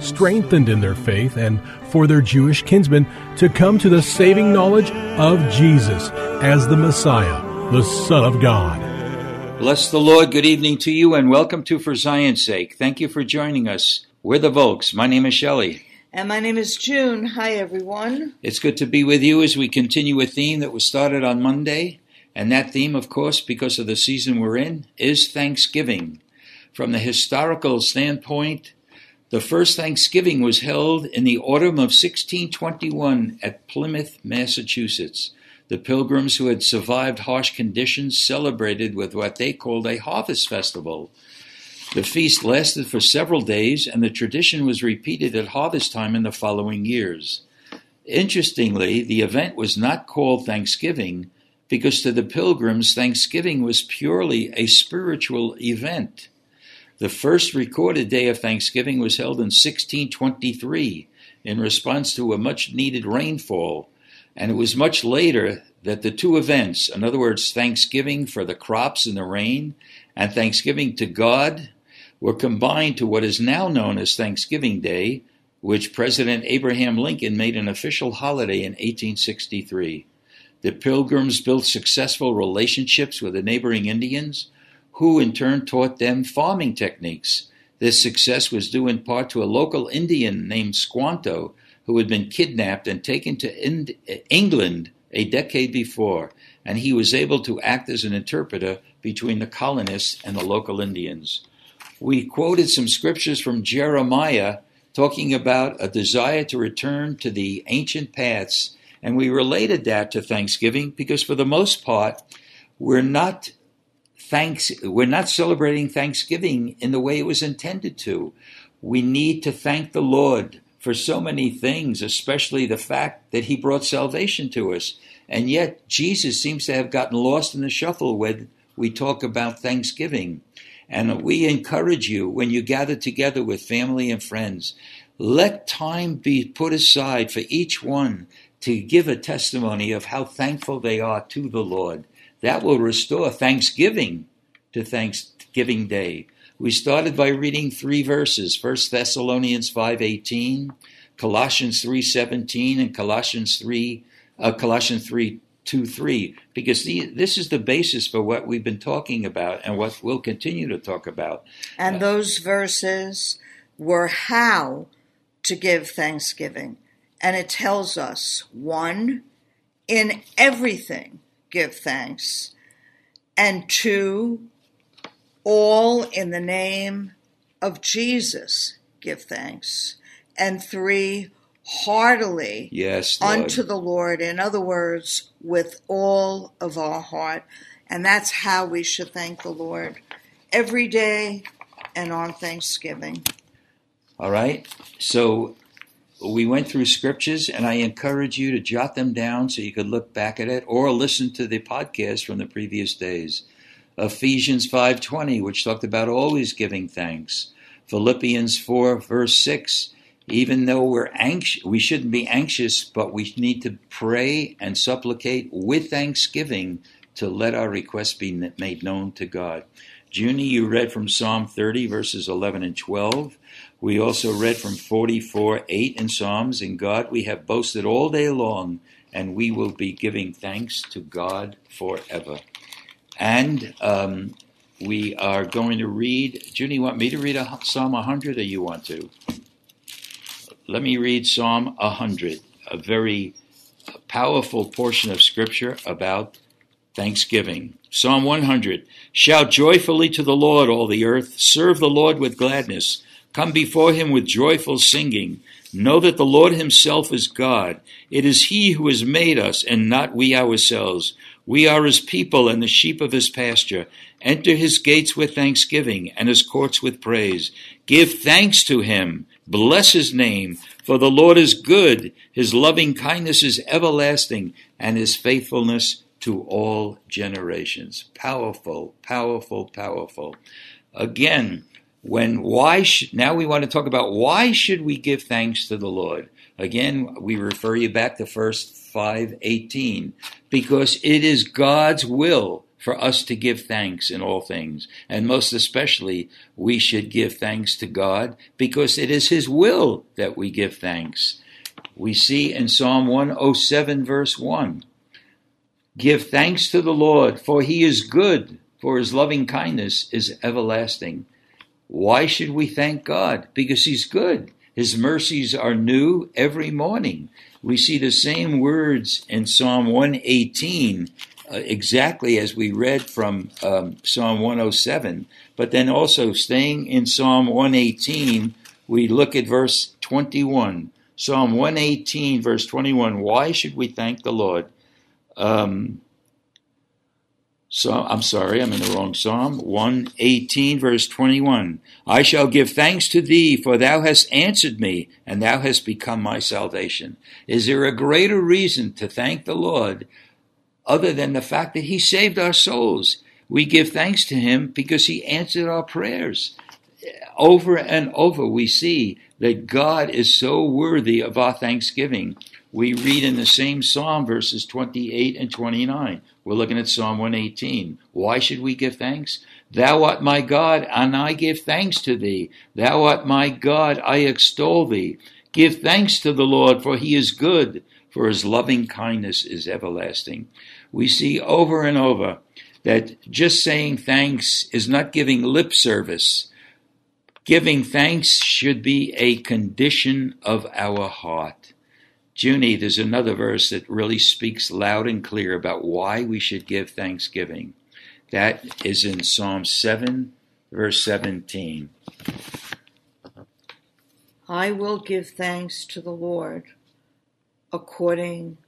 strengthened in their faith and for their Jewish kinsmen to come to the saving knowledge of Jesus as the Messiah, the Son of God. Bless the Lord. Good evening to you and welcome to For Zion's Sake. Thank you for joining us. We're the Volks. My name is Shelley. And my name is June. Hi, everyone. It's good to be with you as we continue a theme that was started on Monday. And that theme, of course, because of the season we're in, is Thanksgiving. From the historical standpoint, the first Thanksgiving was held in the autumn of 1621 at Plymouth, Massachusetts. The pilgrims who had survived harsh conditions celebrated with what they called a harvest festival. The feast lasted for several days, and the tradition was repeated at harvest time in the following years. Interestingly, the event was not called Thanksgiving because to the pilgrims, Thanksgiving was purely a spiritual event. The first recorded day of Thanksgiving was held in 1623 in response to a much needed rainfall, and it was much later that the two events, in other words, Thanksgiving for the crops and the rain, and Thanksgiving to God, were combined to what is now known as Thanksgiving Day, which President Abraham Lincoln made an official holiday in 1863. The Pilgrims built successful relationships with the neighboring Indians, who in turn taught them farming techniques. This success was due in part to a local Indian named Squanto, who had been kidnapped and taken to Ind- England a decade before, and he was able to act as an interpreter between the colonists and the local Indians. We quoted some scriptures from Jeremiah talking about a desire to return to the ancient paths, and we related that to Thanksgiving because, for the most part, we're not thanks we're not celebrating Thanksgiving in the way it was intended to. We need to thank the Lord for so many things, especially the fact that he brought salvation to us. And yet Jesus seems to have gotten lost in the shuffle when we talk about Thanksgiving. And we encourage you when you gather together with family and friends, let time be put aside for each one to give a testimony of how thankful they are to the Lord. That will restore thanksgiving to Thanksgiving Day. We started by reading three verses, 1 Thessalonians 5:18, Colossians 3:17 and Colossians 3 uh, Colossians 3 2 3 because the, this is the basis for what we've been talking about and what we'll continue to talk about. And uh, those verses were how to give thanksgiving. And it tells us one, in everything give thanks, and two, all in the name of Jesus give thanks, and three, heartily yes, Lord. unto the Lord. In other words, with all of our heart. And that's how we should thank the Lord every day and on Thanksgiving. All right. So we went through scriptures, and I encourage you to jot them down so you could look back at it or listen to the podcast from the previous days. Ephesians 5:20, which talked about always giving thanks. Philippians 4 verse 6, even though we're anxious, we shouldn't be anxious, but we need to pray and supplicate with thanksgiving to let our requests be made known to God. Junie, you read from Psalm 30, verses 11 and 12. We also read from 44, 8 in Psalms. In God we have boasted all day long, and we will be giving thanks to God forever. And um, we are going to read. Junie, you want me to read a Psalm 100 or you want to? Let me read Psalm 100, a very powerful portion of Scripture about thanksgiving. Psalm 100 Shout joyfully to the Lord, all the earth. Serve the Lord with gladness. Come before him with joyful singing. Know that the Lord himself is God. It is he who has made us, and not we ourselves. We are his people and the sheep of his pasture. Enter his gates with thanksgiving and his courts with praise. Give thanks to him. Bless his name. For the Lord is good. His loving kindness is everlasting, and his faithfulness to all generations. Powerful, powerful, powerful. Again, when why sh- now we want to talk about why should we give thanks to the Lord? Again, we refer you back to first 518 because it is God's will for us to give thanks in all things. And most especially, we should give thanks to God because it is His will that we give thanks. We see in Psalm 107, verse 1 Give thanks to the Lord, for He is good, for His loving kindness is everlasting. Why should we thank God? Because He's good. His mercies are new every morning. We see the same words in Psalm 118, uh, exactly as we read from um, Psalm 107. But then also staying in Psalm 118, we look at verse 21. Psalm 118, verse 21. Why should we thank the Lord? Um, so I'm sorry, I'm in the wrong Psalm. 118, verse 21. I shall give thanks to thee, for thou hast answered me, and thou hast become my salvation. Is there a greater reason to thank the Lord other than the fact that he saved our souls? We give thanks to him because he answered our prayers. Over and over, we see that God is so worthy of our thanksgiving. We read in the same Psalm, verses 28 and 29. We're looking at Psalm 118. Why should we give thanks? Thou art my God, and I give thanks to thee. Thou art my God, I extol thee. Give thanks to the Lord, for he is good, for his loving kindness is everlasting. We see over and over that just saying thanks is not giving lip service. Giving thanks should be a condition of our heart. Junie, there's another verse that really speaks loud and clear about why we should give thanksgiving. That is in Psalm 7, verse 17. I will give thanks to the Lord according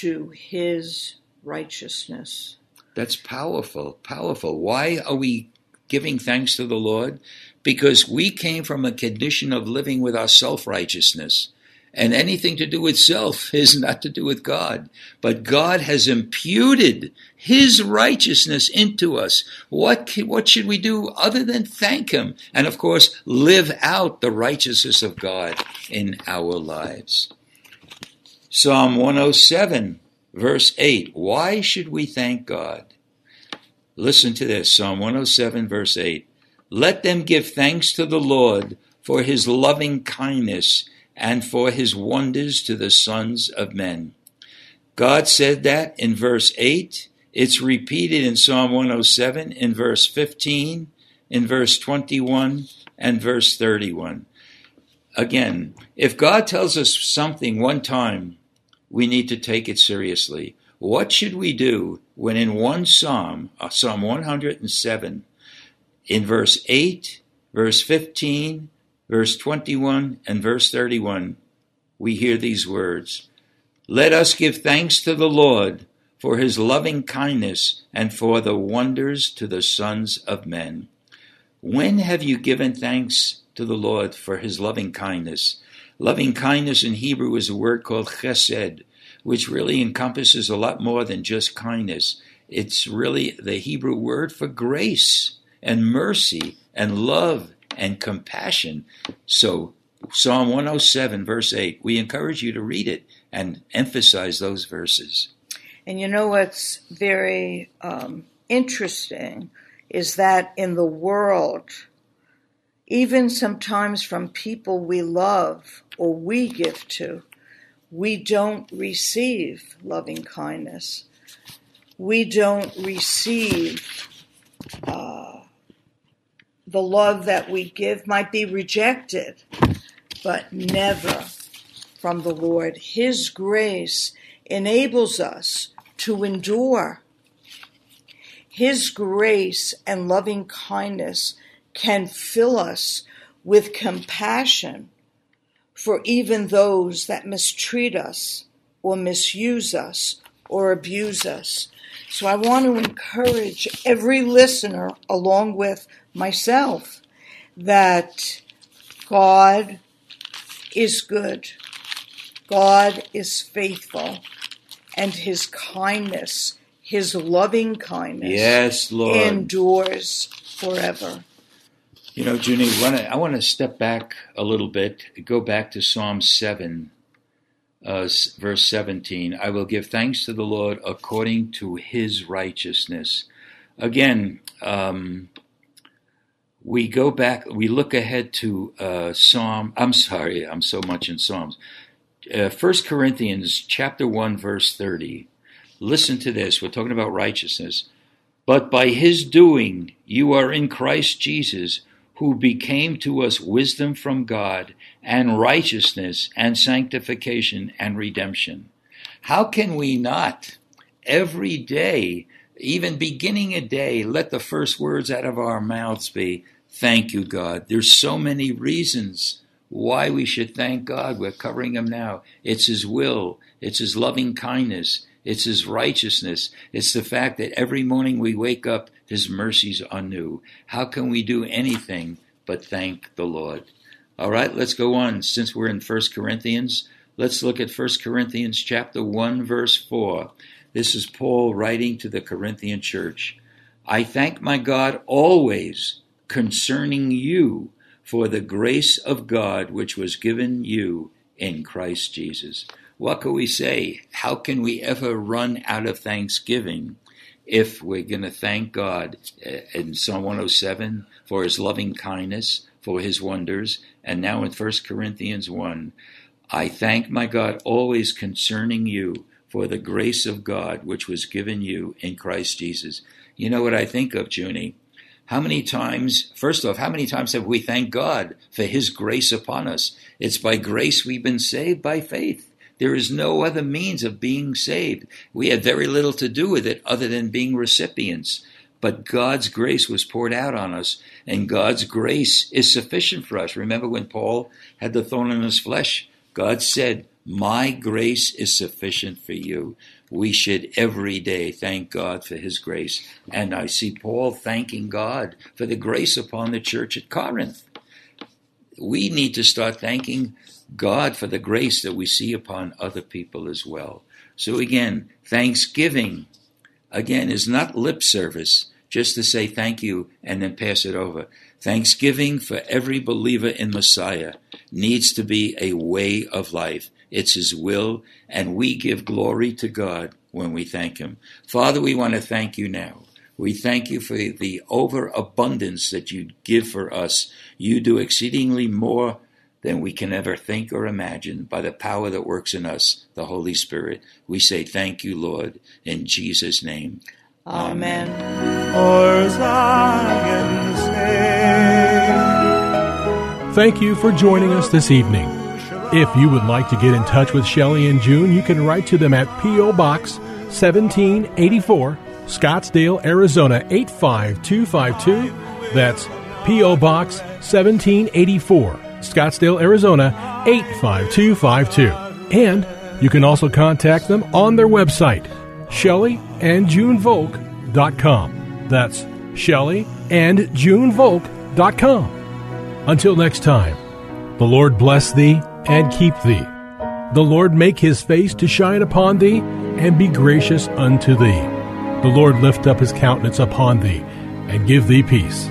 to his righteousness. That's powerful, powerful. Why are we giving thanks to the Lord? Because we came from a condition of living with our self righteousness. And anything to do with self is not to do with God. But God has imputed His righteousness into us. What, what should we do other than thank Him? And of course, live out the righteousness of God in our lives. Psalm 107, verse 8. Why should we thank God? Listen to this Psalm 107, verse 8. Let them give thanks to the Lord for His loving kindness and for his wonders to the sons of men. God said that in verse 8. It's repeated in Psalm 107, in verse 15, in verse 21, and verse 31. Again, if God tells us something one time, we need to take it seriously. What should we do when in one psalm, uh, Psalm 107, in verse 8, verse 15, verse 21 and verse 31, we hear these words Let us give thanks to the Lord for his loving kindness and for the wonders to the sons of men. When have you given thanks to the Lord for his loving kindness? Loving kindness in Hebrew is a word called chesed, which really encompasses a lot more than just kindness. It's really the Hebrew word for grace and mercy and love and compassion. So Psalm 107, verse 8. We encourage you to read it and emphasize those verses. And you know what's very um, interesting is that in the world, even sometimes from people we love or we give to, we don't receive loving kindness. We don't receive uh, the love that we give might be rejected, but never from the Lord. His grace enables us to endure. His grace and loving kindness can fill us with compassion for even those that mistreat us or misuse us or abuse us. So I want to encourage every listener, along with myself, that God is good, God is faithful, and His kindness, His loving kindness, Yes, Lord. endures forever. You know, Junie, I want to step back a little bit, go back to Psalm 7, uh, verse 17. I will give thanks to the Lord according to his righteousness. Again, um, we go back, we look ahead to uh, Psalm, I'm sorry, I'm so much in Psalms. Uh, 1 Corinthians chapter 1, verse 30. Listen to this. We're talking about righteousness. But by his doing, you are in Christ Jesus who became to us wisdom from God and righteousness and sanctification and redemption. How can we not every day, even beginning a day, let the first words out of our mouths be, Thank you, God. There's so many reasons why we should thank God. We're covering them now. It's His will, it's His loving kindness, it's His righteousness. It's the fact that every morning we wake up, His mercies are new. How can we do anything but thank the Lord? All right, let's go on. Since we're in 1 Corinthians, let's look at 1 Corinthians chapter 1 verse 4. This is Paul writing to the Corinthian church. I thank my God always concerning you for the grace of God which was given you in Christ Jesus. What can we say? How can we ever run out of thanksgiving if we're going to thank God uh, in Psalm 107 for his loving kindness, for his wonders, and now in 1 Corinthians 1, I thank my God always concerning you for the grace of God which was given you in Christ Jesus. You know what I think of, Junie? How many times, first off, how many times have we thanked God for his grace upon us? It's by grace we've been saved by faith. There is no other means of being saved. We had very little to do with it other than being recipients. But God's grace was poured out on us, and God's grace is sufficient for us. Remember when Paul had the thorn in his flesh? God said, My grace is sufficient for you. We should every day thank God for his grace. And I see Paul thanking God for the grace upon the church at Corinth. We need to start thanking God for the grace that we see upon other people as well. So again, thanksgiving, again, is not lip service, just to say thank you and then pass it over. Thanksgiving for every believer in Messiah needs to be a way of life. It's His will, and we give glory to God when we thank Him. Father, we want to thank you now. We thank you for the overabundance that you give for us. You do exceedingly more than we can ever think or imagine by the power that works in us, the Holy Spirit. We say thank you, Lord, in Jesus' name. Amen. For Thank you for joining us this evening. If you would like to get in touch with Shelley and June, you can write to them at P.O. Box 1784, Scottsdale, Arizona 85252. That's P.O. Box 1784, Scottsdale, Arizona 85252. And you can also contact them on their website, shelleyandjunevolk.com. That's shelleyandjunevolk.com. Until next time, the Lord bless thee and keep thee. The Lord make his face to shine upon thee and be gracious unto thee. The Lord lift up his countenance upon thee and give thee peace.